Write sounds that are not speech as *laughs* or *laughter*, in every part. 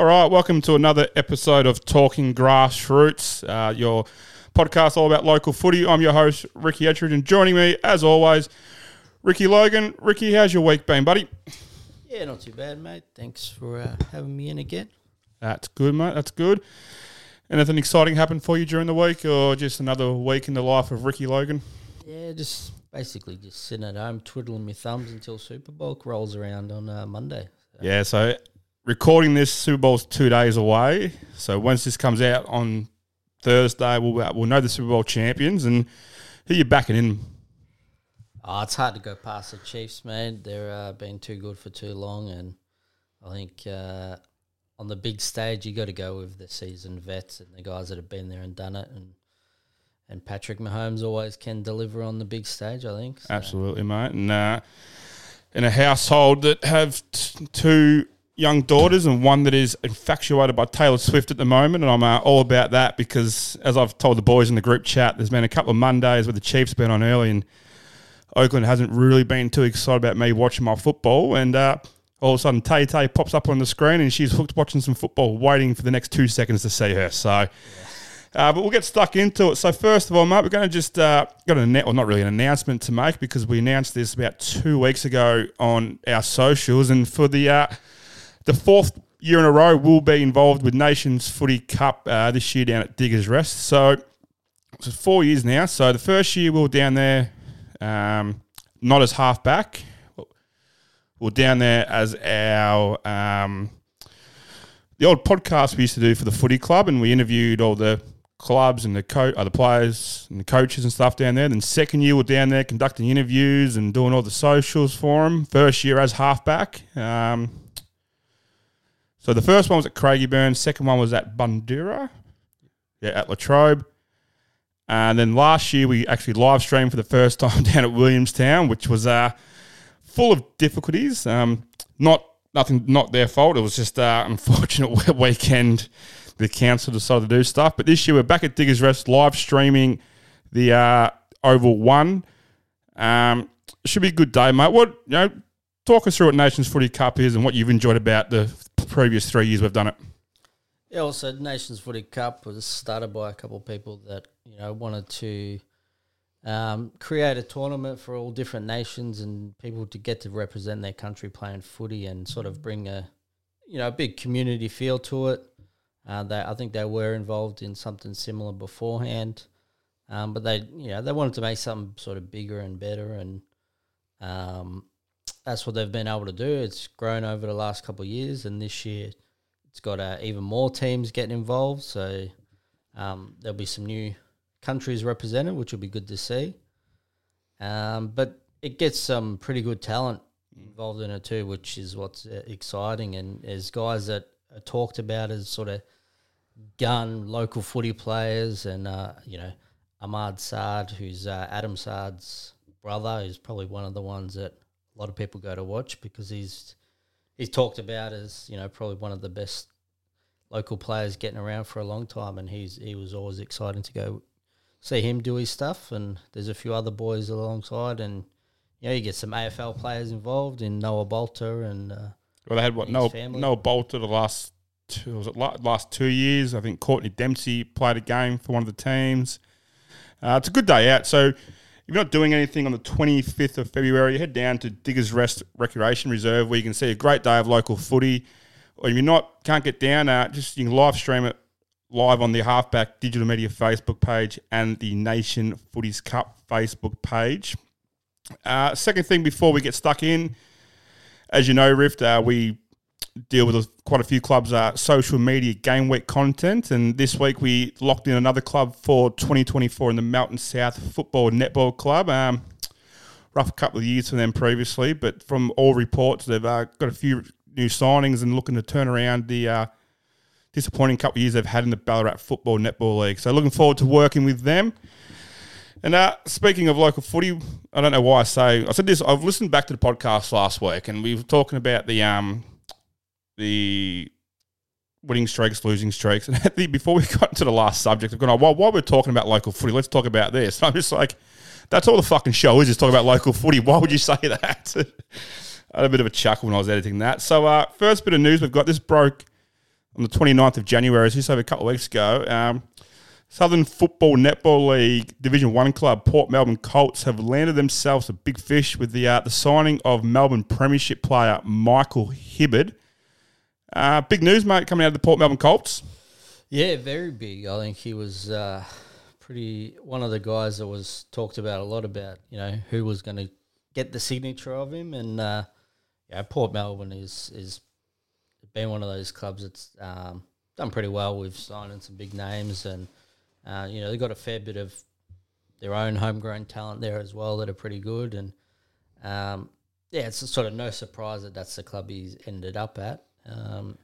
All right, welcome to another episode of Talking Grassroots, uh, your podcast all about local footy. I'm your host, Ricky Etridge, and joining me, as always, Ricky Logan. Ricky, how's your week been, buddy? Yeah, not too bad, mate. Thanks for uh, having me in again. That's good, mate. That's good. Anything exciting happened for you during the week, or just another week in the life of Ricky Logan? Yeah, just basically just sitting at home twiddling my thumbs until Super Bowl rolls around on uh, Monday. So, Yeah, so recording this Super Bowl's two days away. So once this comes out on Thursday, we'll we'll know the Super Bowl champions and who you backing in. Oh, it's hard to go past the Chiefs, man. They're uh, been too good for too long, and I think uh, on the big stage you got to go with the seasoned vets and the guys that have been there and done it, and and Patrick Mahomes always can deliver on the big stage. I think. So, Absolutely, mate. And uh, in a household that have t- two young daughters and one that is infatuated by Taylor Swift at the moment, and I'm uh, all about that because, as I've told the boys in the group chat, there's been a couple of Mondays where the Chiefs have been on early and Oakland hasn't really been too excited about me watching my football. And uh, all of a sudden, Tay Tay pops up on the screen and she's hooked watching some football, waiting for the next two seconds to see her. So. Uh, but we'll get stuck into it. So first of all, mate, we're going to just uh, got an well, not really an announcement to make because we announced this about two weeks ago on our socials, and for the uh, the fourth year in a row, we'll be involved with Nations Footy Cup uh, this year down at Diggers Rest. So it's four years now. So the first year we were down there, um, not as halfback. We were down there as our um, the old podcast we used to do for the footy club, and we interviewed all the clubs and the co- uh, players and the coaches and stuff down there. Then second year we're down there conducting interviews and doing all the socials for them. First year as halfback. Um, so the first one was at Craigieburn. Second one was at Bundoora. Yeah, at Latrobe. And then last year we actually live streamed for the first *laughs* time down at Williamstown, which was uh, full of difficulties. Um, not nothing, not their fault. It was just uh, *laughs* unfortunate weekend. The council decided to do stuff, but this year we're back at Diggers Rest live streaming the uh, Oval One. Um, should be a good day, mate. What you know? Talk us through what Nations Footy Cup is and what you've enjoyed about the previous three years we've done it. Yeah, also Nations Footy Cup was started by a couple of people that you know wanted to um, create a tournament for all different nations and people to get to represent their country playing footy and sort of bring a you know a big community feel to it. Uh, they, I think they were involved in something similar beforehand, um, but they you know they wanted to make something sort of bigger and better, and um, that's what they've been able to do. It's grown over the last couple of years, and this year it's got uh, even more teams getting involved. So um, there'll be some new countries represented, which will be good to see. Um, but it gets some pretty good talent involved in it too, which is what's uh, exciting. And there's guys that are talked about as sort of gun local footy players, and uh, you know Ahmad Saad, who's uh, Adam Saad's brother, is probably one of the ones that a lot of people go to watch because he's he's talked about as you know probably one of the best local players getting around for a long time, and he's he was always exciting to go see him do his stuff. And there's a few other boys alongside, and you know you get some AFL players involved in Noah Bolter and. Uh, Well, they had what Noah, family. Noah Bolter the last two, was it last two years? I think Courtney Dempsey played a game for one of the teams. Uh, it's a good day out. So if you're not doing anything on the 25th of February, head down to Diggers Rest Recreation Reserve where you can see a great day of local footy. Or if you're not can't get down, uh, just you can live stream it live on the Halfback Digital Media Facebook page and the Nation Footies Cup Facebook page. Uh, second thing before we get stuck in, as you know, Rift, uh, we deal with quite a few clubs' uh, social media game week content, and this week we locked in another club for 2024 in the Melton South Football Netball Club. Um, rough couple of years for them previously, but from all reports, they've uh, got a few new signings and looking to turn around the uh, disappointing couple of years they've had in the Ballarat Football Netball League. So looking forward to working with them. And uh, speaking of local footy, I don't know why I say I said this. I've listened back to the podcast last week, and we were talking about the um the winning streaks, losing streaks, *laughs* and the, before we got to the last subject, I've gone, oh, while, we're talking about local footy, let's talk about this. And *laughs* I'm just like, that's all the fucking show is, is talking about local footy. Why would you *laughs* say that? I had a bit of a chuckle when I was editing that. So, uh, first bit of news we've got this broke on the 29th of January, just over a couple of weeks ago. Um, Southern Football Netball League Division One club Port Melbourne Colts have landed themselves a big fish with the uh, the signing of Melbourne Premiership player Michael Hibberd. Uh, big news, mate, coming out of the Port Melbourne Colts. Yeah, very big. I think he was uh, pretty one of the guys that was talked about a lot about. You know who was going to get the signature of him, and uh, yeah, Port Melbourne is is been one of those clubs that's um, done pretty well with signing some big names, and uh, you know they've got a fair bit of their own homegrown talent there as well that are pretty good, and um, yeah, it's sort of no surprise that that's the club he's ended up at. Um,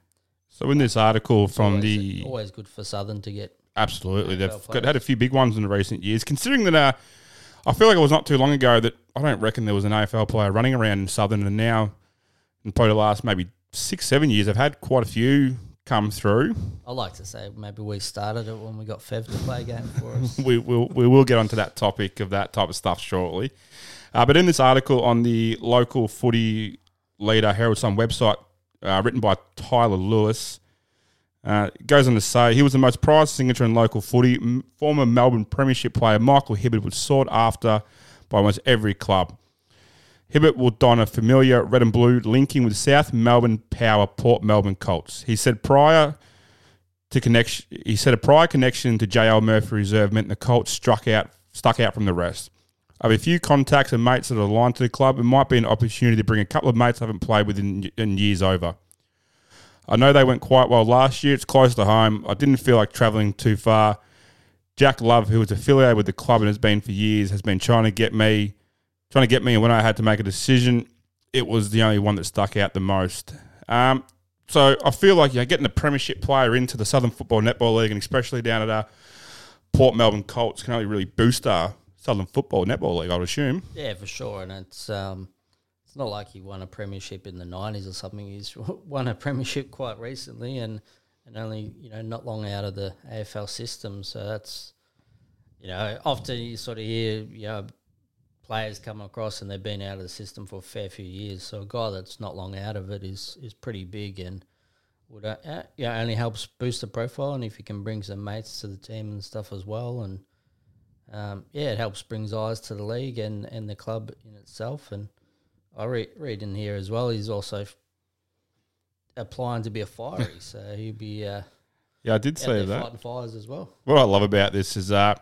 So in this article from always, the always good for Southern to get Absolutely, they've got, had a few big ones in the recent years. Considering that, uh, I feel like it was not too long ago that I don't reckon there was an AFL player running around in Southern, and now in probably the last maybe six, seven years, they've had quite a few come through. I like to say maybe we started it when we got Fev to play a game for us. *laughs* We will we will get onto that topic of that type of stuff shortly. Uh, but in this article on the local footy leader Herald Sun website, uh, written by Tyler Lewis, uh, goes on to say he was the most prized signature in local footy. M- former Melbourne Premiership player Michael Hibberd was sought after by almost every club. Hibberd will don a familiar red and blue linking with South Melbourne Power Port Melbourne Colts. He said prior to connection, he said a prior connection to JL Murphy Reserve meant the Colts struck out, stuck out from the rest. I have a few contacts and mates that are aligned to the club. It might be an opportunity to bring a couple of mates I haven't played with in, in years over. I know they went quite well last year. It's close to home. I didn't feel like travelling too far. Jack Love, who was affiliated with the club and has been for years, has been trying to get me, trying to get me. And when I had to make a decision, it was the only one that stuck out the most. Um, so I feel like know, getting a premiership player into the Southern Football Netball League, and especially down at our Port Melbourne Colts, can only really boost our Southern Football Netball League. I'd assume. Yeah, for sure. And it's um, it's not like he won a premiership in the nineties or something. He's *laughs* won a premiership quite recently, and and only you know not long out of the AFL system. So that's you know often you sort of hear you know players come across and they've been out of the system for a fair few years. So a guy that's not long out of it is is pretty big and. Would uh, uh, yeah only helps boost the profile, and if you can bring some mates to the team and stuff as well, and um, yeah, it helps brings eyes to the league and, and the club in itself. And I read, read in here as well. He's also f- applying to be a fiery, *laughs* so he'll be uh, Yeah, I did say that. fighting fires as well. What I love about this is uh,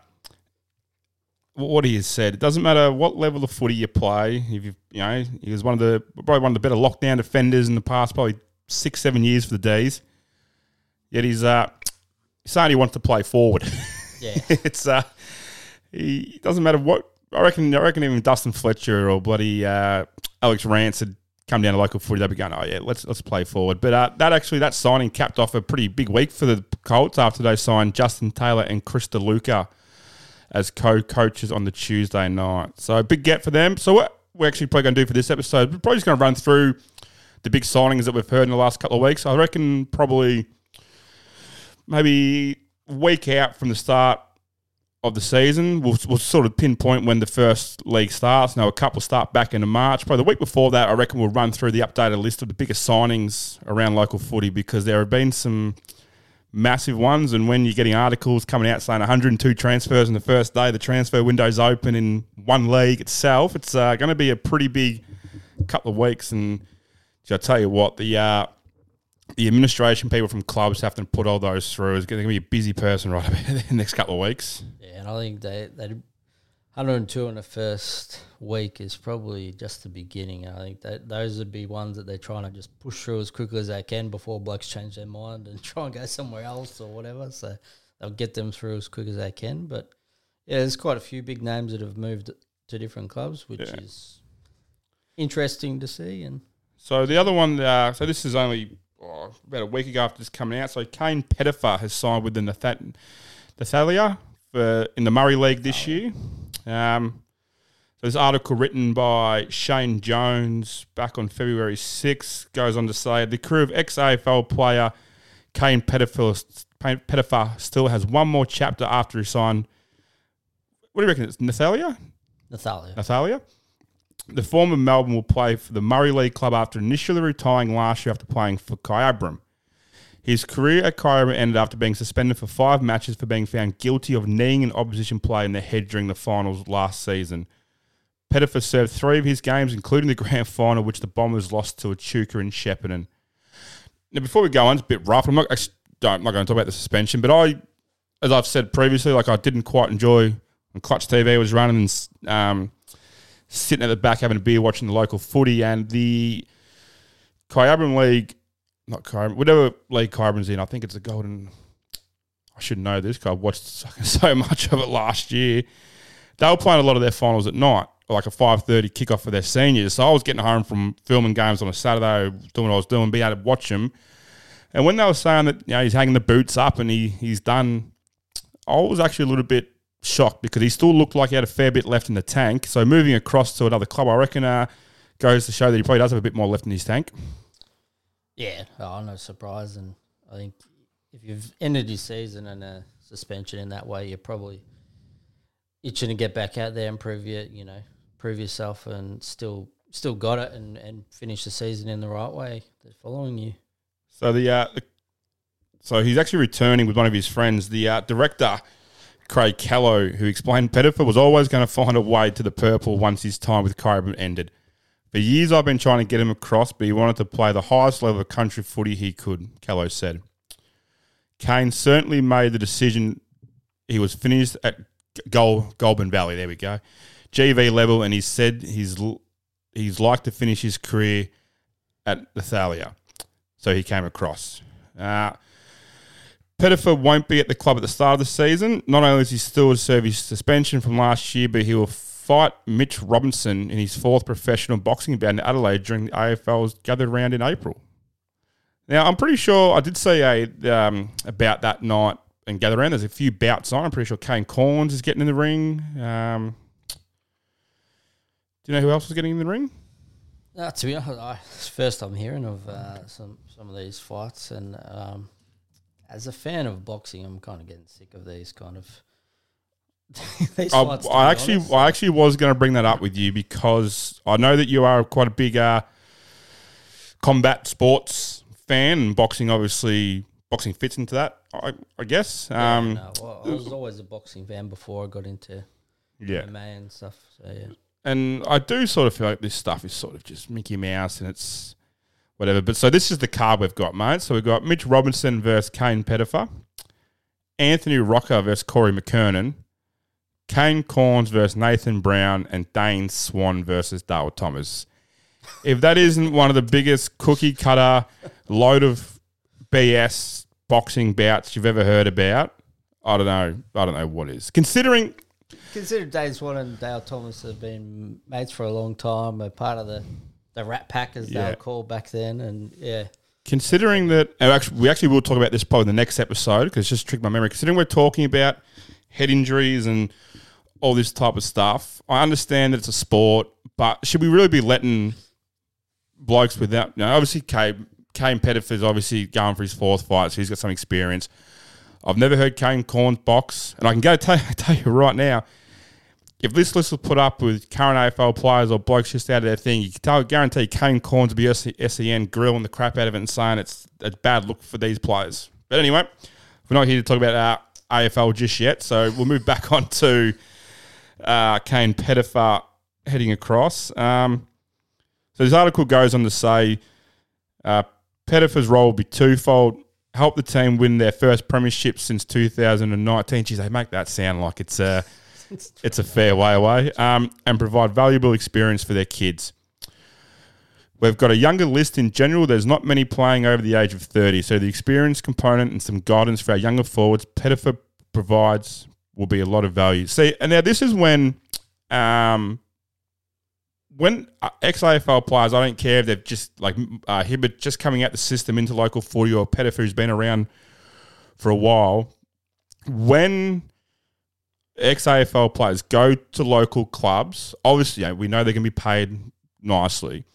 what he has said. It doesn't matter what level of footy you play. If you you know, he was one of the probably one of the better lockdown defenders in the past, probably six seven years for the D's. Yet he's uh, saying he wants to play forward. Yeah, *laughs* it's uh, he doesn't matter what. I reckon. I reckon even Dustin Fletcher or bloody uh, Alex Rance had come down to local footy. They'd be going, oh yeah, let's let's play forward. But uh, that actually that signing capped off a pretty big week for the Colts after they signed Justin Taylor and Chris DeLuca as co-coaches on the Tuesday night. So big get for them. So what we're actually probably going to do for this episode, we're probably just going to run through the big signings that we've heard in the last couple of weeks. I reckon probably maybe week out from the start of the season. We'll, we'll sort of pinpoint when the first league starts. Now, a couple start back into March. Probably the week before that, I reckon we'll run through the updated list of the biggest signings around local footy because there have been some massive ones. And when you're getting articles coming out saying 102 transfers in the first day, the transfer window's open in one league itself, it's uh, going to be a pretty big couple of weeks. And I tell you what, the uh, the administration people from clubs have to put all those through. It's going to be a busy person right *laughs* about the next couple of weeks. yeah, and I think they they 102 in the first week is probably just the beginning. I think that those would be ones that they're trying to just push through as quickly as they can before blokes change their mind and *laughs* try and go somewhere else or whatever. So they'll get them through as quick as they can. But yeah, there's quite a few big names that have moved to different clubs, which Yeah. is interesting to see. And So the other one, uh, so this is only oh, about a week ago after this coming out. So Kane Pettifer has signed with the Nathat- Nathalia for in the Murray League this year. Um, so this article written by Shane Jones back on February 6th goes on to say the crew of ex-AFL player Kane Pettifer, Pettifer still has one more chapter after he signed. What do you reckon? It's Nathalia? Nathalia, Nathalia. The former Melbourne will play for the Murray League club after initially retiring last year after playing for Kyabram. His career at Kyra ended after being suspended for five matches for being found guilty of kneeing an opposition player in the head during the finals last season. Pettifer served three of his games, including the grand final, which the Bombers lost to Echuca and Shepparton. Now, before we go on, it's a bit rough. I'm not, I'm not going to talk about the suspension, but I, as I've said previously, like I didn't quite enjoy when Clutch TV was running and um, sitting at the back having a beer watching the local footy and the Kyabram League, not Kyabram, whatever league Kyabram's in, I think it's the Golden. I should know this because I watched *laughs* so much of it last year. They were playing a lot of their finals at night, like a five thirty kickoff for their seniors. So I was getting home from filming games on a Saturday, doing what I was doing, being able to watch them. And when they were saying that you know he's hanging the boots up and he he's done, I was actually a little bit shocked because he still looked like he had a fair bit left in the tank. So moving across to another club, I reckon, uh, goes to show that he probably does have a bit more left in his tank. Yeah, oh, no surprise. And I think if you've ended your season in a suspension in that way, you're probably itching to get back out there and prove your, you know, prove yourself and still still got it and, and finish the season in the right way. They're following you. So the, uh, the so he's actually returning with one of his friends, the uh, director Craig Callow, who explained Pettifer was always going to find a way to the purple once his time with Kyabram ended. For years, I've been trying to get him across, but he wanted to play the highest level of country footy he could, Callow said. Kane certainly made the decision. He was finished at Gol- Goulburn Valley. There we go. GV level, and he said he's he's like to finish his career at the Thalia. So he came across. Uh, Pettifer won't be at the club at the start of the season. Not only is he still to serve his suspension from last year, but he will fight Mitch Robinson in his fourth professional boxing bout in Adelaide during the AFL's gathered round in April. Now, I'm pretty sure I did say a, um, about that night and gather round. There's a few bouts on. I'm pretty sure Kane Cornes is getting in the ring. Um, do you know who else was getting in the ring? No, to be honest, I, it's first I'm hearing of uh, some some of these fights, and um, as a fan of boxing, I'm kind of getting sick of these kind of. *laughs* these I, fights, to I be actually, honest. I actually was going to bring that up with you because I know that you are quite a big uh, combat sports fan, and boxing obviously boxing fits into that. I, I guess. Yeah, Um, no, well, I was always a boxing fan before I got into yeah. MMA and stuff. So yeah, and I do sort of feel like this stuff is sort of just Mickey Mouse and it's whatever. But so this is the card we've got, mate. So we've got Mitch Robinson versus Kane Pettifer, Anthony Rocca versus Corey McKernan, Kane Cornes versus Nathan Brown, and Dane Swan versus Dale Thomas. If that isn't one of the biggest cookie cutter load of BS boxing bouts you've ever heard about, I don't know. I don't know what is. Considering consider Dane Swan and Dale Thomas have been mates for a long time. They're part of the the Rat Pack as they Yeah. were called back then, and yeah, Considering that, and actually, we actually will talk about this probably in the next episode because it's just tricked my memory. Considering we're talking about head injuries and all this type of stuff, I understand that it's a sport, but should we really be letting blokes without? You know, obviously, Kane, Kane Pettifer's obviously going for his fourth fight, so he's got some experience. I've never heard Kane Cornes box, and I can go tell, *laughs* tell you right now, if this list was put up with current AFL players or blokes just out of their thing, you can tell, guarantee Kane Cornes will be SEN grilling the crap out of it and saying it's a bad look for these players. But anyway, we're not here to talk about uh, AFL just yet, so we'll move back *laughs* on to uh, Kane Pettifer heading across. Um, so this article goes on to say uh, Pettifer's role will be twofold. Help the team win their first premiership since 2019. Geez, they make that sound like it's a, it's a fair way away. Um, and provide valuable experience for their kids. We've got a younger list in general. There's not many playing over the age of 30. So the experience component and some guidance for our younger forwards, Pettifer provides will be a lot of value. See, and now this is when um, when uh, ex AFL players, I don't care if they've just like uh, Hibberd just coming out the system into local footy or Pettifer who's been around for a while. When ex AFL players go to local clubs, obviously you know, we know they can be paid nicely,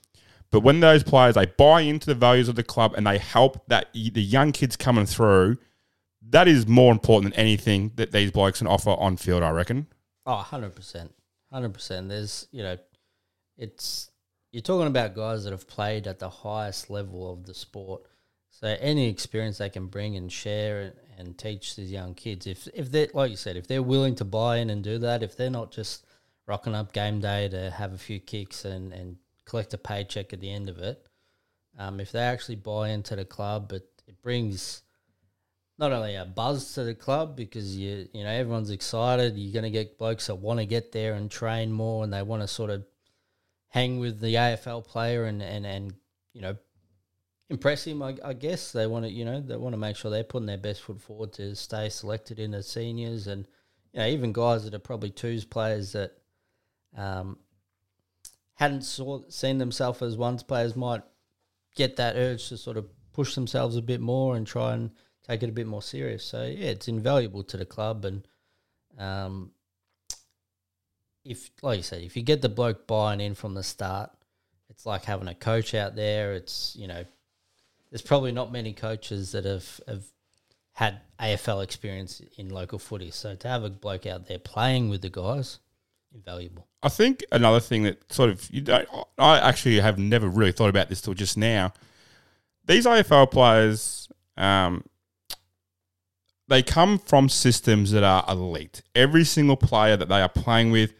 but when those players they buy into the values of the club and they help that the young kids coming through, that is more important than anything that these blokes can offer on field. I reckon. Oh, 100%. 100%. There's, you know, it's, you're talking about guys that have played at the highest level of the sport. So any experience they can bring and share and, teach these young kids, if if they like you said, if they're willing to buy in and do that, if they're not just rocking up game day to have a few kicks and, and collect a paycheck at the end of it, um, if they actually buy into the club, it, it brings not only a buzz to the club because you you know everyone's excited. You're going to get blokes that want to get there and train more, and they want to sort of hang with the AFL player and and and you know impress him. I, I guess they want to you know they want to make sure they're putting their best foot forward to stay selected in the seniors, and you know even guys that are probably twos players that um, hadn't saw, seen themselves as ones players might get that urge to sort of push themselves a bit more and try and take it a bit more serious. So yeah, it's invaluable to the club, and um, if like you said, if you get the bloke buying in from the start, it's like having a coach out there. It's you know, there's probably not many coaches that have have had AFL experience in local footy. So to have a bloke out there playing with the guys, invaluable. I think another thing that sort of you don't, I actually have never really thought about this till just now. These AFL players, um, they come from systems that are elite. Every single player that they are playing with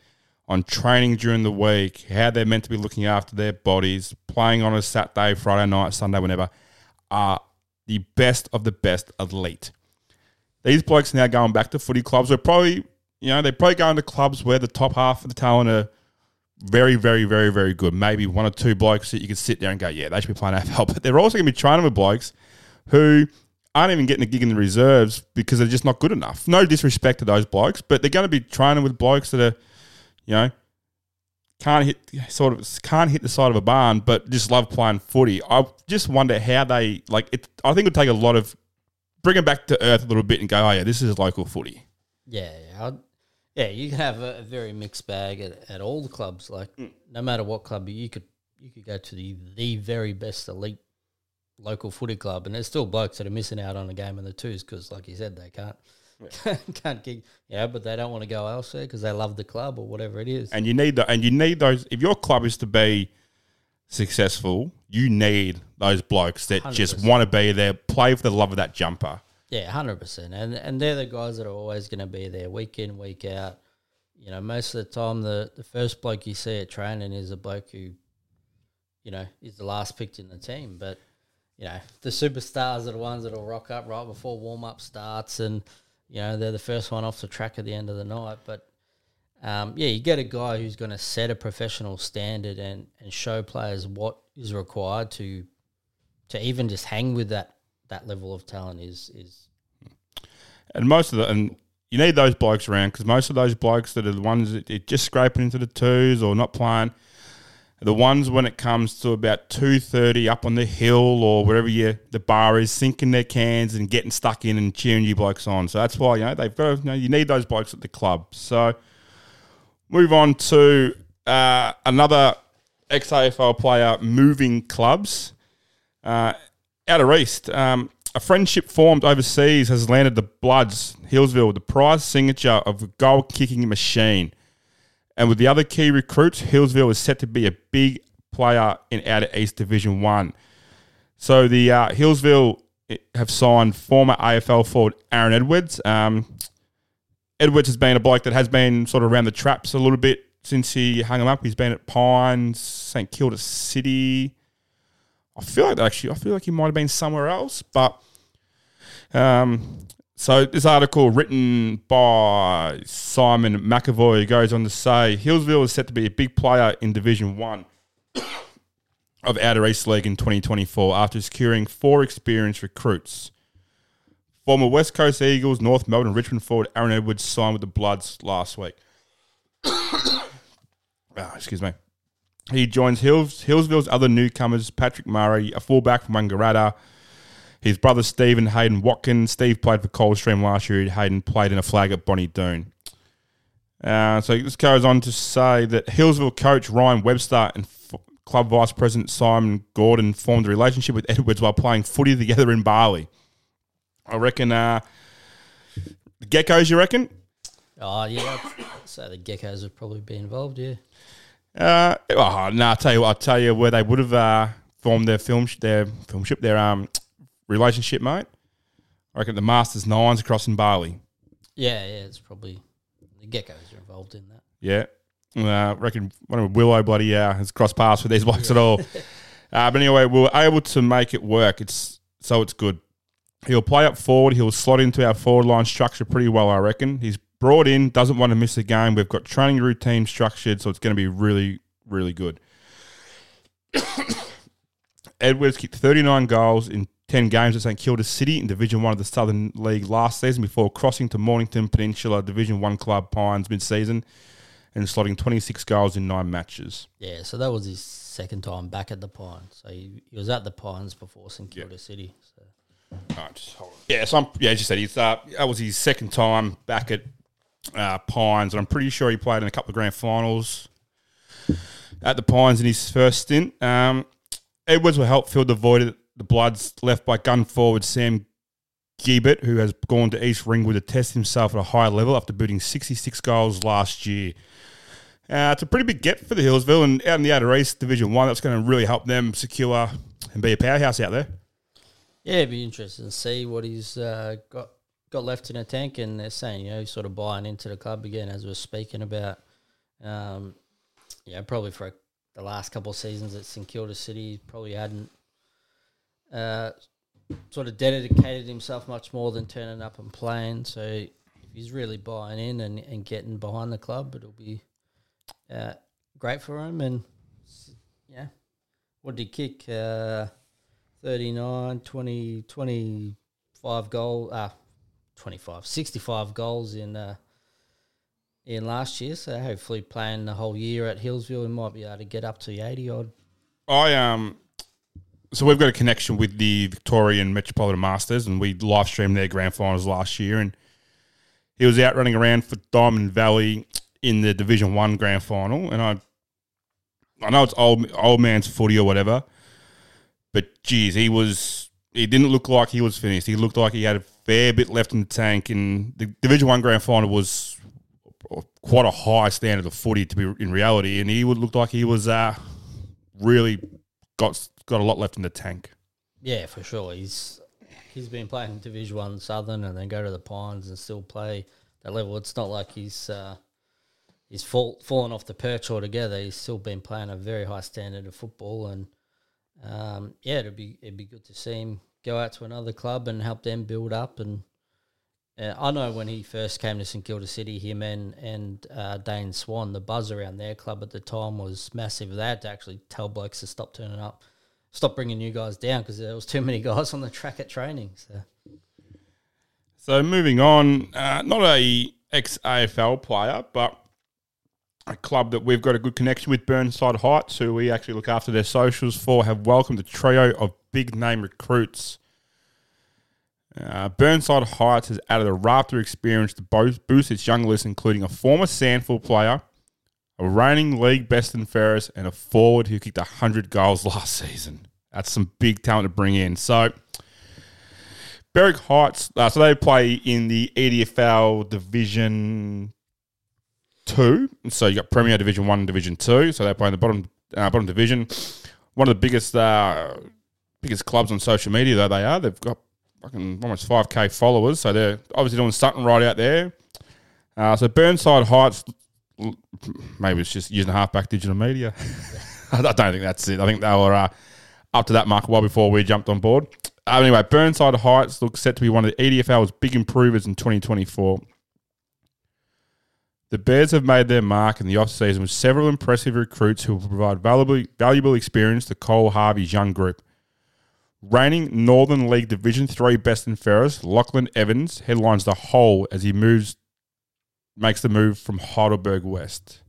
on training during the week, how they're meant to be looking after their bodies, playing on a Saturday, Friday night, Sunday, whenever, are the best of the best elite. These blokes now going back to footy clubs are probably, you know, they're probably going to clubs where the top half of the talent are very, very, very, very good. Maybe one or two blokes that you could sit there and go, yeah, they should be playing AFL. *laughs* But they're also going to be training with blokes who aren't even getting a gig in the reserves because they're just not good enough. No disrespect to those blokes, but they're going to be training with blokes that are, you know, can't hit sort of can't hit the side of a barn, but just love playing footy. I just wonder how they like it. I think it would take a lot of bring them back to earth a little bit and go, oh yeah, this is local footy. Yeah, yeah, yeah. You can have a, a, very mixed bag at, at all the clubs. Like mm. no matter what club you could, you could go to the the very best elite local footy club, and there's still blokes that are missing out on a game in the twos because, like you said, they can't yeah. *laughs* can't kick. Yeah, but they don't want to go elsewhere because they love the club or whatever it is. And you need the and you need those. If your club is to be successful, you need those blokes that 100%. just want to be there, play for the love of that jumper. Yeah, hundred percent. And and they're the guys that are always going to be there week in week out. You know, most of the time, the the first bloke you see at training is a bloke who, you know, is the last picked in the team, but you know, the superstars are the ones that'll rock up right before warm up starts, and you know they're the first one off the track at the end of the night. But um, yeah, you get a guy who's going to set a professional standard and and show players what is required to to even just hang with that that level of talent is is. And most of the and you need those blokes around because most of those blokes that are the ones that are just scraping into the twos or not playing the ones when it comes to about two thirty up on the hill or wherever you the bar is, sinking their cans and getting stuck in and cheering you blokes on. So that's why you know they've got to, you, know, you need those blokes at the club. So move on to uh, another ex AFL player moving clubs uh, out of east. Um, a friendship formed overseas has landed the Bloods Healesville, the prize signature of a goal kicking machine. And with the other key recruits, Healesville is set to be a big player in Outer East Division 1. So the uh, Healesville eh, have signed former AFL forward Aaron Edwards. Um, Edwards has been a bloke that has been sort of around the traps a little bit since he hung him up. He's been at Pines, St Kilda City. I feel like actually, I feel like he might have been somewhere else, but um, so this article written by Simon McAvoy goes on to say Healesville is set to be a big player in Division One *coughs* of Outer East League in 2024 after securing four experienced recruits. Former West Coast Eagles, North Melbourne, Richmond forward Aaron Edwards signed with the Bloods last week. oh, *coughs* excuse me. He joins Hills, Healesville's other newcomers, Patrick Murray, a fullback from Wangaratta, his brother Stephen Hayden Watkins. Steve played for Coldstream last year. Hayden played in a flag at Bonnie Doon. Uh, so this goes on to say that Healesville coach Ryan Webster and f- club vice president Simon Gordon formed a relationship with Edwards while playing footy together in Bali. I reckon uh, the Geckos, you reckon? Oh, yeah. so the Geckos would probably be involved, yeah. Uh, oh, no, I'll tell you what, I'll tell you where they would have uh, formed their film, sh- their film ship, their um, relationship, mate. I reckon the Masters Nines across in Bali. Yeah, yeah, it's probably the geckos are involved in that. Yeah. Uh, I reckon one of Willow bloody uh, has crossed paths with these *laughs* blokes at all. Uh, but anyway, we were able to make it work. It's so it's good. He'll play up forward. He'll slot into our forward line structure pretty well, I reckon. He's brought in, doesn't want to miss a game. We've got training routine structured, so it's going to be really, really good. *coughs* Edwards kicked 39 goals in 10 games at St Kilda City in Division 1 of the Southern League last season before crossing to Mornington Peninsula Division 1 club Pines mid-season and slotting 26 goals in 9 matches. Yeah, so that was his second time back at the Pines. So he, he was at the Pines before St Kilda City. So Alright, just hold on. Yeah, so I'm, yeah, as you said, he's, uh, that was his second time back at uh, Pines, and I'm pretty sure he played in a couple of grand finals at the Pines in his first stint. Um, Edwards will help fill the void the Bloods left by gun forward Sam Gibbett, who has gone to East Ringwood to test himself at a high level after booting 66 goals last year. Uh, it's a pretty big get for the Healesville, and out in the Outer East Division 1, that's going to really help them secure and be a powerhouse out there. yeah, it'd be interesting to see what he's uh, got got left in a tank. And they're saying, you know, he's sort of buying into the club again, as we are speaking about. Um, yeah, probably for the last couple of seasons at St Kilda City, probably hadn't uh, sort of dedicated himself much more than turning up and playing. So if he's really buying in and, and getting behind the club, it'll be uh, great for him. And yeah, what did he kick? Uh, 39, 20, 25 goal, uh, 25, 65 goals in uh, in last year. So hopefully playing the whole year at Healesville, he might be able to get up to the 80 odd. I um, so we've got a connection with the Victorian Metropolitan Masters, and we live streamed their grand finals last year, and he was out running around for Diamond Valley in the Division One grand final, and I, I know it's old old man's footy or whatever, but geez, he was he didn't look like he was finished. He looked like he had a fair bit left in the tank, and the Division One grand final was quite a high standard of footy to be in reality, and he would look like he was uh, really got got a lot left in the tank. Yeah, for sure. He's he's been playing Division One Southern and then go to the Pines and still play that level. It's not like he's uh, he's fall, fallen off the perch altogether. He's still been playing a very high standard of football, and um, yeah, it'd be it'd be good to see him go out to another club and help them build up. And uh, I know when he first came to St Kilda City, him and and uh, Dane Swan, the buzz around their club at the time was massive. They had to actually tell blokes to stop turning up stop bringing you guys down because there was too many *laughs* guys on the track at training. So So moving on, uh, not a ex AFL player, but a club that we've got a good connection with, Burnside Heights, who we actually look after their socials for, have welcomed a trio of big name recruits. Uh, Burnside Heights has added a raft of experience to both boost its young list, including a former Sandford player, a reigning league best in fairest, and a forward who kicked 100 goals *laughs* last season. That's some big talent to bring in. So, Berwick Heights, uh, so they play in the EDFL Division Two. So you got Premier Division One, and Division Two. So they play in the bottom uh, bottom division. One of the biggest uh, biggest clubs on social media, though they are. They've got fucking almost five k followers. So they're obviously doing something right out there. Uh, so Burnside Heights, maybe it's just using halfback digital media. *laughs* I don't think that's it. I think they were uh, up to that mark while before we jumped on board. Uh, anyway, Burnside Heights looks set to be one of the EDFL's big improvers in 2024. The Bears have made their mark in the off-season with several impressive recruits who will provide valuable, valuable experience to Cole Harvey's young group. Reigning Northern League Division 3 best and fairest, Lachlan Evans headlines the whole as he moves makes the move from Heidelberg West.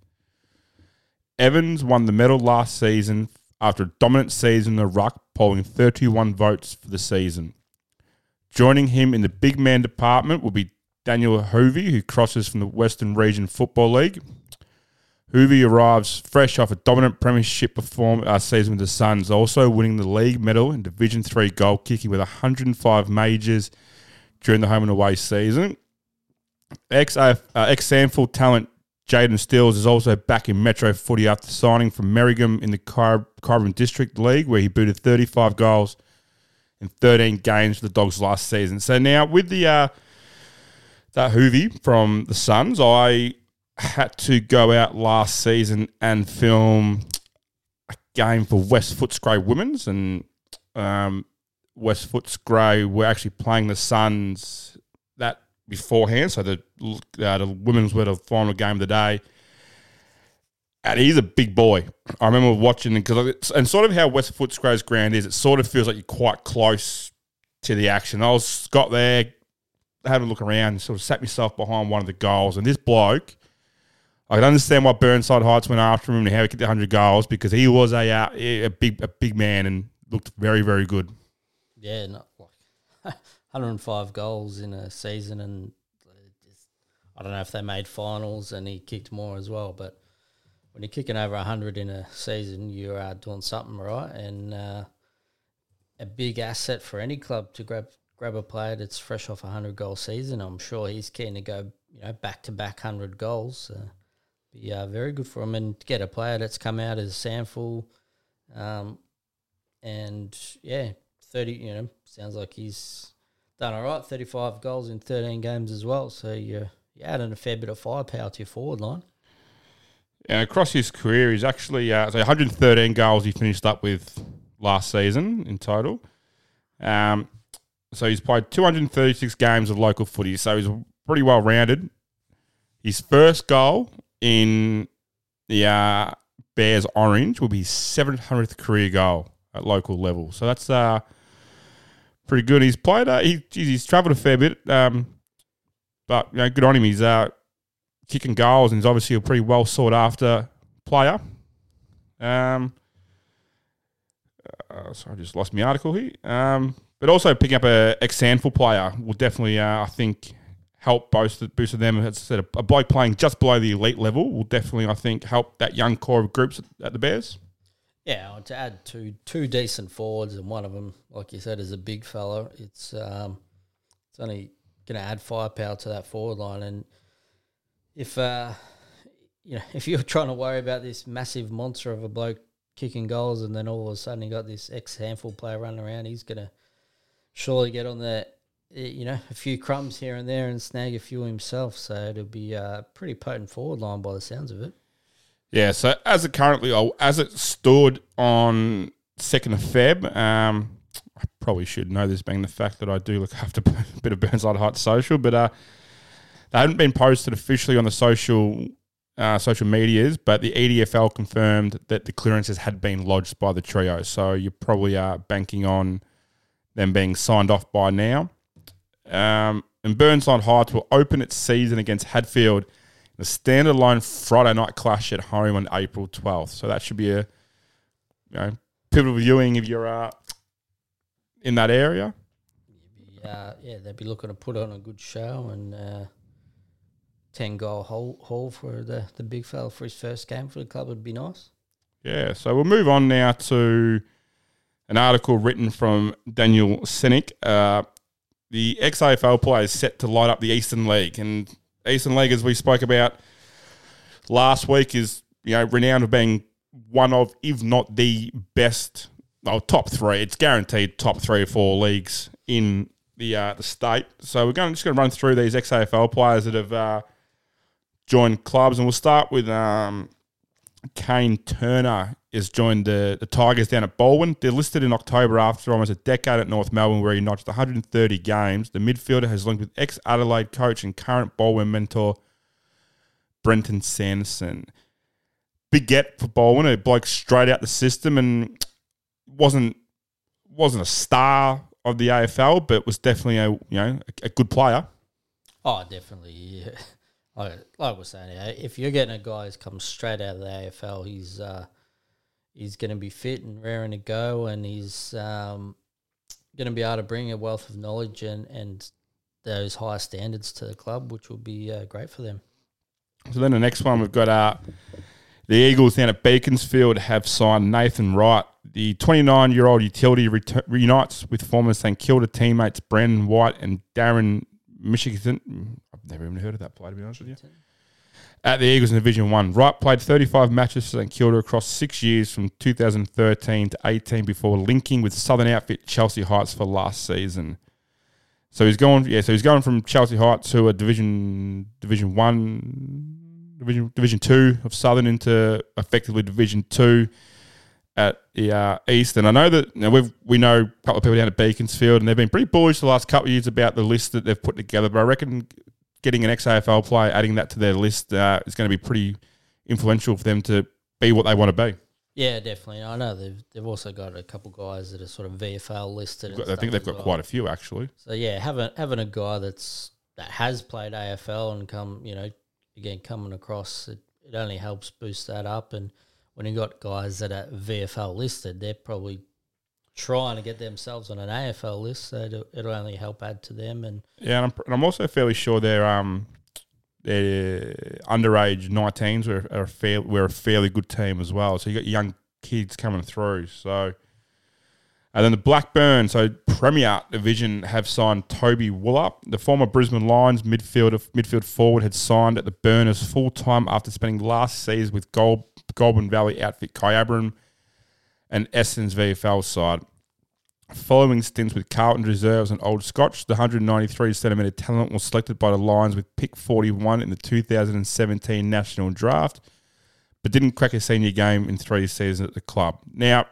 Evans won the medal last season after a dominant season in the ruck, polling 31 votes for the season. Joining him in the big man department will be Daniel Hoovey, who crosses from the Western Region Football League. Hoovey arrives fresh off a dominant premiership perform uh, season with the Suns, also winning the league medal in Division 3 goal kicking with 105 majors during the home and away season. Ex uh, ex Sandford talent Jaden Stills is also back in Metro footy after signing from Merrigham in the Car- Carbon District League, where he booted 35 goals in 13 games for the Dogs last season. So now with the uh, that Hoovy from the Suns, I had to go out last season and film a game for West Footscray Women's, and um, West Footscray were actually playing the Suns that beforehand. So the uh, the women's were the final game of the day. And he's a big boy. I remember watching because and sort of how West Footscray's ground is. It sort of feels like you're quite close to the action. I was got there, had a look around, sort of sat myself behind one of the goals, and this bloke. I can understand why Burnside Heights went after him and how he kicked 100 goals because he was a uh, a big a big man and looked very very good. Yeah, not like *laughs* 105 goals in a season, and just, I don't know if they made finals and he kicked more as well. But when you're kicking over 100 in a season, you are doing something right, and uh, a big asset for any club to grab grab a player that's fresh off a 100 goal season. I'm sure he's keen to go, you know, back to back 100 goals. Uh, be uh, very good for him, and to get a player that's come out as Samful, um, and yeah, 30, you know, sounds like he's done all right. 35 goals in 13 games as well. So you're, you're adding a fair bit of firepower to your forward line. And across his career, he's actually uh, so 113 goals he finished up with last season in total. Um, so he's played 236 games of local footy, so he's pretty well rounded. His first goal in the uh, Bears Orange will be his 700th career goal at local level. So that's uh, pretty good. He's played. Uh, he, geez, he's travelled a fair bit, um, but you know, good on him. He's uh, kicking goals, and he's obviously a pretty well sought after player. Um, uh, sorry, I just lost my article here. Um, but also picking up a ex Sandful player will definitely, uh, I think, help boost boost them. As I said, a, a bloke playing just below the elite level will definitely, I think, help that young core of groups at, at the Bears. Yeah, to add two two decent forwards, and one of them, like you said, is a big fella. It's um, it's only going to add firepower to that forward line. And if uh, you know, *laughs* if you're trying to worry about this massive monster of a bloke kicking goals, and then all of a sudden you got this ex handful player running around, he's going to surely get on the you know a few crumbs here and there and snag a few himself. So it'll be a pretty potent forward line by the sounds of it. Yeah, so as it currently, oh, as it stood on second of Feb, um, I probably should know this, being the fact that I do look *laughs* after a bit of Burnside Heights social, but uh, they hadn't been posted officially on the social uh, social medias, but the EDFL confirmed that the clearances had been lodged by the trio. So you probably are banking on them being signed off by now. Um, and Burnside Heights will open its season against Hadfield the standalone Friday night clash at home on April 12th. So that should be a you know, pivotal viewing if you're uh, in that area. Uh, yeah, they'd be looking to put on a good show and uh, 10 goal haul, haul for the, the big fella for his first game for the club would be nice. Yeah, so we'll move on now to an article written from Daniel Senick. Uh, the XAFL player is set to light up the Eastern League. And Eastern League, as we spoke about last week, is you know renowned for being one of, if not the best, well, top three. It's guaranteed top three or four leagues in the uh, the state. So we're going just going to run through these XAFL players that have uh, joined clubs, and we'll start with um, Kane Turner has joined the, the Tigers down at Balwyn. They're listed in October after almost a decade at North Melbourne, where he notched 130 games. The midfielder has linked with ex Adelaide coach and current Balwyn mentor Brenton Sanderson. Big get for Balwyn, a bloke straight out the system, and wasn't wasn't a star of the AFL, but was definitely a you know a, a good player. Oh, definitely. Yeah. *laughs* Like, like we're saying, if you're getting a guy who's come straight out of the AFL, he's uh, he's going to be fit and raring to go, and he's um, going to be able to bring a wealth of knowledge and, and those high standards to the club, which will be uh, great for them. So then the next one we've got uh, the Eagles down at Beaconsfield have signed Nathan Wright. The 29 year old utility reunites with former St Kilda teammates Brandon White and Darren Minchington. I've never even heard of that player, to be honest with you. at the Eagles in Division 1. Wright played 35 matches for St Kilda across six years from 2013 to 18 before linking with Southern outfit Chelsea Heights for last season. So he's going, yeah. So he's going from Chelsea Heights to a Division Division One, Division Division Two of Southern into effectively Division Two at the uh, East. And I know that you know, we we know a couple of people down at Beaconsfield, and they've been pretty bullish the last couple of years about the list that they've put together. But I reckon getting an ex AFL player, adding that to their list, uh, is going to be pretty influential for them to be what they want to be. Yeah, definitely. I know they've they've also got a couple of guys that are sort of VFL listed. and I think they've got well. quite a few actually. So yeah, having having a guy that's that has played AFL and come, you know, again coming across, it, it only helps boost that up. And when you got guys that are VFL listed, they're probably trying to get themselves on an AFL list, so it'll, it'll only help add to them. And Yeah, and I'm, and I'm also fairly sure they're um their underage 19s were are a fair, were a fairly good team as well. So you got young kids coming through. So and then the Blackburn, so Premier Division have signed Toby Wooller, the former Brisbane Lions midfielder midfield forward, had signed at the Burners full time after spending last season with Gold, Goulburn Valley outfit Kyabram and Essendon's VFL side. Following stints with Carlton Reserves and Old Scotch, the 193 centimetre talent was selected by the Lions with pick 41 in the 2017 National Draft, but didn't crack a senior game in three seasons at the club. Now,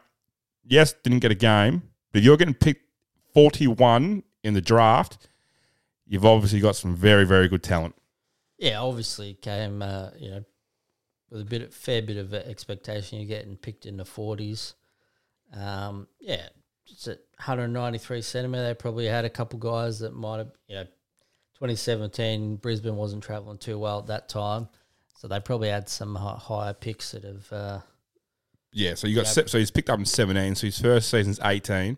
yes, didn't get a game, but you're getting picked 41 in the draft, you've obviously got some very, very good talent. yeah, obviously came, uh, you know, with a bit, of, fair bit of expectation. You're getting picked in the forties. Um, yeah, it's at 193 centimeter. They probably had a couple guys that might have, you know, 2017 Brisbane wasn't traveling too well at that time, so they probably had some higher picks that have. Uh, Yeah, so you got se- so he's picked up in 17, so his first season's 18,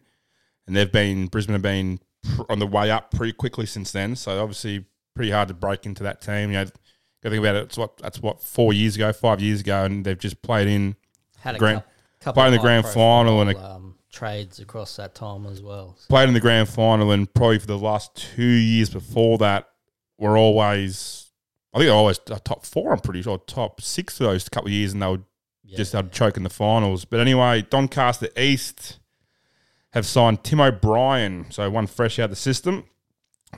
and they've been Brisbane have been pr- on the way up pretty quickly since then. So obviously pretty hard to break into that team. You know, got to think about it. It's what that's what four years ago, five years ago, and they've just played in had a Grand- cou- couple played in the grand final and a- um, trades across that time as well. So, played in the grand final, and probably for the last two years before that were always. I think they're always a top four. I'm pretty sure top six for those couple of years, and they would yeah. just had to choke in the finals. But anyway, Doncaster East have signed Tim O'Brien, so one fresh out of the system.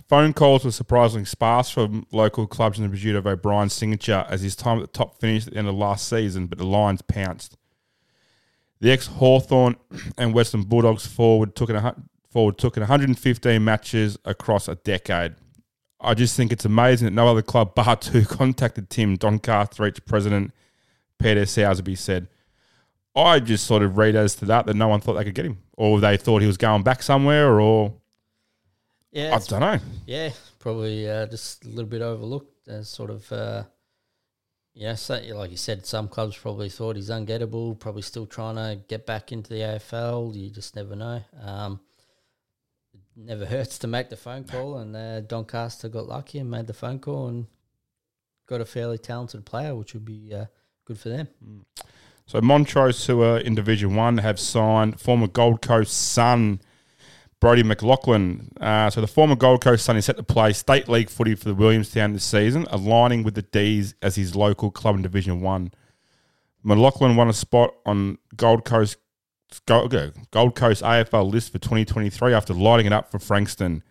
Phone calls were surprisingly sparse from local clubs in the pursuit of O'Brien's signature as his time at the top finished at the end of last season, but the Lions pounced. The ex Hawthorn *clears throat* and Western Bulldogs forward took, in a, forward took in 115 matches across a decade. I just think it's amazing that no other club *laughs* bar two contacted Tim, Doncaster East president Peter Sousby said. I just sort of read as to that that no one thought they could get him, or they thought he was going back somewhere, or yeah, I don't know. Yeah, probably uh, just a little bit overlooked as sort of, uh, yeah, so, like you said, some clubs probably thought he's ungettable, probably still trying to get back into the AFL. You just never know. Um, it never *laughs* hurts to make the phone call, and uh, Doncaster got lucky and made the phone call and got a fairly talented player, which would be uh, good for them. So Montrose, who are in Division One, have signed former Gold Coast Sun Brody McLaughlin. Uh, so the former Gold Coast Sun is set to play state league footy for the Williamstown this season, aligning with the D's as his local club in Division One. McLaughlin won a spot on Gold Coast Gold Coast AFL list for 2023 after lighting it up for Frankston.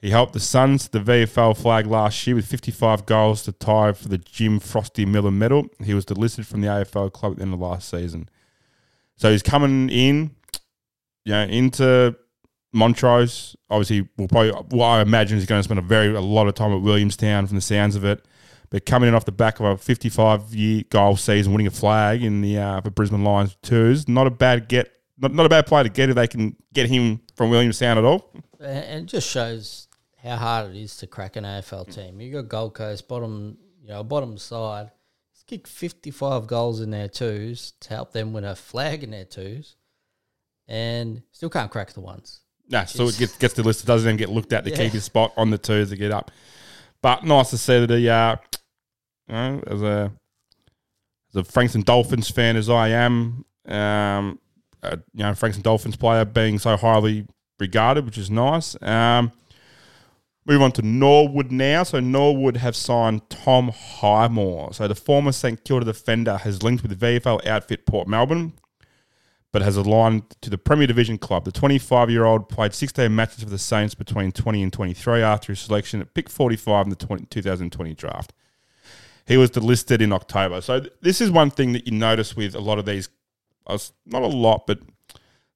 He helped the Suns to the VFL flag last year with 55 goals to tie for the Jim Frosty Miller medal. He was delisted from the AFL club at the end of last season. So he's coming in, you know, into Montrose. Obviously, will probably, well, I imagine he's going to spend a very a lot of time at Williamstown from the sounds of it. But coming in off the back of a 55 year goal season, winning a flag in the uh, for Brisbane Lions tours, not a bad get, not, not a bad player to get if they can get him from Williamstown at all. And just shows how hard it is to crack an AFL team. You got Gold Coast bottom, you know, bottom side. He's kicked fifty five goals in their twos to help them win a flag in their twos, and still can't crack the ones. No, so it gets, gets the list. It doesn't even get looked at to *laughs* Yeah. keep his spot on the twos to get up. But nice to see that he, uh, you know, as a as a Frankston Dolphins fan as I am, um, uh, you know, Frankston Dolphins player being so highly regarded, which is nice. Um, Move on to Norwood now. So Norwood have signed Tom Highmore. So the former St Kilda defender has linked with the VFL outfit Port Melbourne, but has aligned to the Premier Division club. The 25-year-old played 16 matches for the Saints between 20 and 23 after his selection at pick 45 in the 20, 2020 draft. He was delisted in October. So th- this is one thing that you notice with a lot of these, uh, not a lot, but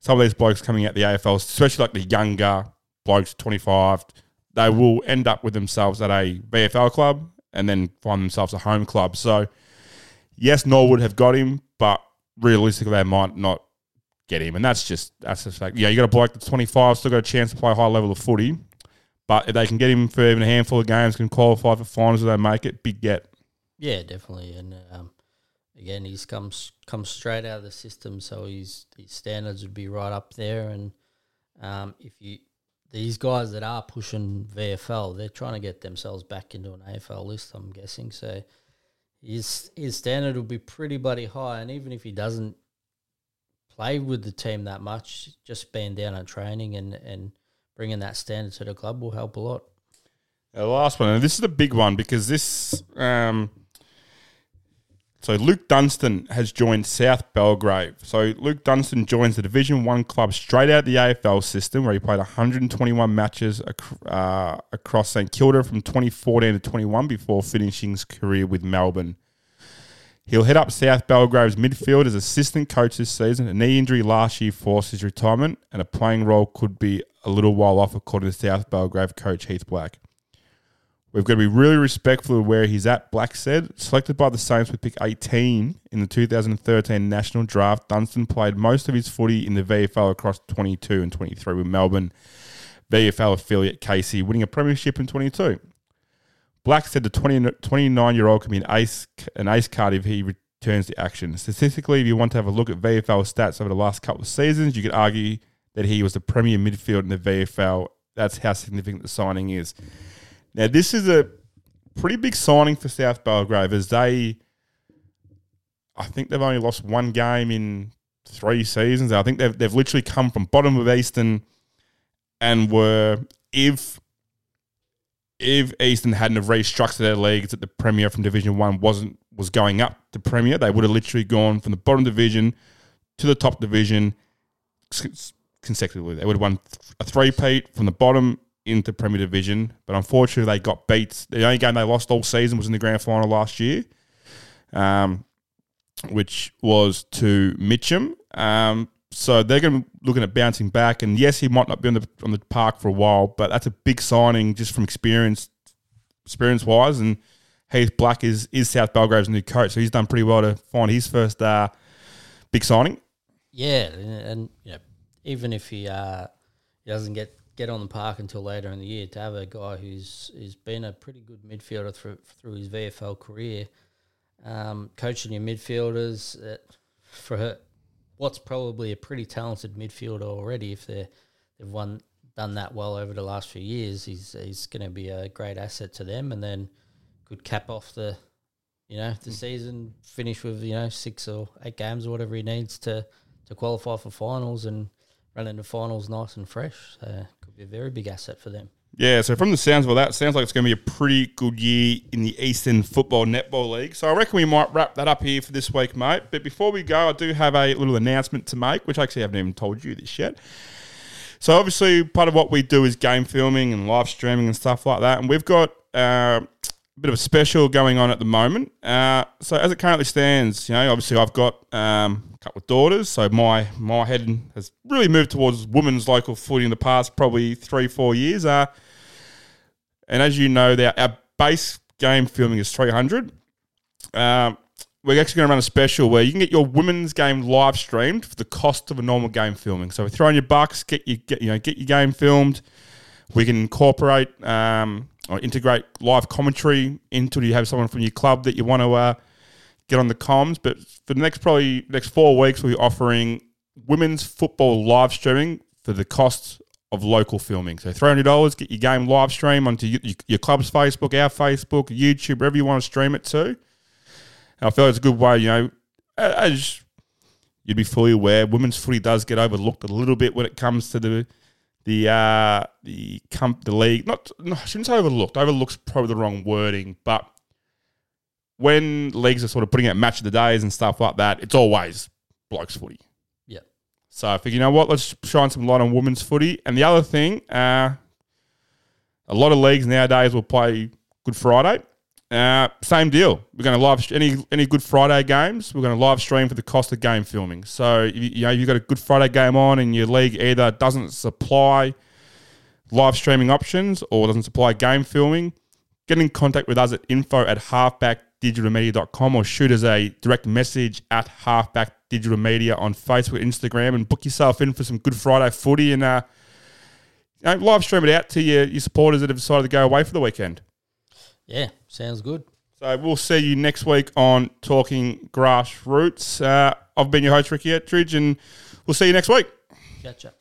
some of these blokes coming out the AFL, especially like the younger blokes, 25, they will end up with themselves at a VFL club and then find themselves a home club. So, yes, Norwood have got him, but realistically, they might not get him. And that's just, that's the fact. Yeah, you got a bloke that's 25, still got a chance to play a high level of footy. But if they can get him for even a handful of games, can qualify for finals if they make it, big get. Yeah, definitely. And um, again, he's comes comes straight out of the system, so his his standards would be right up there. And um, if you these guys that are pushing VFL, they're trying to get themselves back into an AFL list. I'm guessing so. His his standard will be pretty bloody high, and even if he doesn't play with the team that much, just being down at training and and bringing that standard to the club will help a lot. The last one, and this is the big one because this. Um, so Luke Dunstan has joined South Belgrave. So Luke Dunstan joins the Division One club straight out of the AFL system, where he played 121 matches ac- uh, across St Kilda from 2014 to 21 before finishing his career with Melbourne. He'll head up South Belgrave's midfield as assistant coach this season. A knee injury last year forced his retirement, and a playing role could be a little while off, according to South Belgrave coach Heath Black. We've got to be really respectful of where he's at, Black said. Selected by the Saints with pick 18 in the 2013 National Draft, Dunstan played most of his footy in the VFL across 22 and 23 with Melbourne VFL affiliate Casey, winning a premiership in 22. Black said the 20, 29 year old can be an ace, an ace card if he returns to action. Statistically, if you want to have a look at VFL stats over the last couple of seasons, you could argue that he was the premier midfield in the VFL. That's how significant the signing is. Now, this is a pretty big signing for South Belgrave as they, I think they've only lost one game in three seasons. I think they've, they've literally come from bottom of Eastern and were, if if Eastern hadn't have restructured their leagues that the Premier from Division One wasn't was going up to Premier, they would have literally gone from the bottom division to the top division consecutively. They would have won a three-peat from the bottom into Premier Division, but unfortunately they got beat. The only game they lost all season was in the grand final last year, um, which was to Mitcham. Um, so they're going to be looking at bouncing back. And yes, he might not be on the on the park for a while, but that's a big signing just from experience, experience wise. And Heath Black is is South Belgrave's new coach, so he's done pretty well to find his first uh, big signing. Yeah, and you know, even if he uh, he doesn't get get on the park until later in the year, to have a guy who's who's been a pretty good midfielder through through his VFL career, um, coaching your midfielders uh, for her, what's probably a pretty talented midfielder already. If they they've won done that well over the last few years, he's he's going to be a great asset to them, and then could cap off the you know the season, finish with you know six or eight games or whatever he needs to to qualify for finals and run the finals nice and fresh. So could be a very big asset for them. Yeah, so from the sounds of that, sounds like it's going to be a pretty good year in the Eastern Football Netball League. So I reckon we might wrap that up here for this week, mate. But before we go, I do have a little announcement to make, which I actually haven't even told you this yet. So obviously, part of what we do is game filming and live streaming and stuff like that. And we've got uh, a bit of a special going on at the moment. Uh, so as it currently stands, you know, obviously I've got um, couple of daughters, so my my head has really moved towards women's local footy in the past probably three four years. Uh, and as you know, our, our base game filming is three hundred. Um, we're actually going to run a special where you can get your women's game live streamed for the cost of a normal game filming. So throw in your bucks, get you get you know get your game filmed. We can incorporate um, or integrate live commentary into. You have someone from your club that you want to uh, get on the comms. But for the next probably next four weeks, we'll be offering women's football live streaming for the cost of local filming. So three hundred dollars, get your game live stream onto your, your club's Facebook, our Facebook, YouTube, wherever you want to stream it to. And I feel it's a good way, you know, as you'd be fully aware, women's footy does get overlooked a little bit when it comes to the the uh, the comp the league. Not no, I shouldn't say overlooked. Overlooks probably the wrong wording, but when leagues are sort of putting out match of the days and stuff like that, it's always blokes footy. Yep. So I figure, you know what, let's shine some light on women's footy. And the other thing, uh, a lot of leagues nowadays will play Good Friday. Uh, same deal. We're going to live any any Good Friday games. We're going to live stream for the cost of game filming. So you, you know you've got a Good Friday game on, and your league either doesn't supply live streaming options or doesn't supply game filming. Get in contact with us at info at halfbackdigitalmedia.com or shoot us a direct message at halfbackdigitalmedia on Facebook, Instagram, and book yourself in for some Good Friday footy and uh, you know, live stream it out to your, your supporters that have decided to go away for the weekend. Yeah, sounds good. So we'll see you next week on Talking Grassroots. Uh, I've been your host, Ricky Ettridge, and we'll see you next week. Catch up.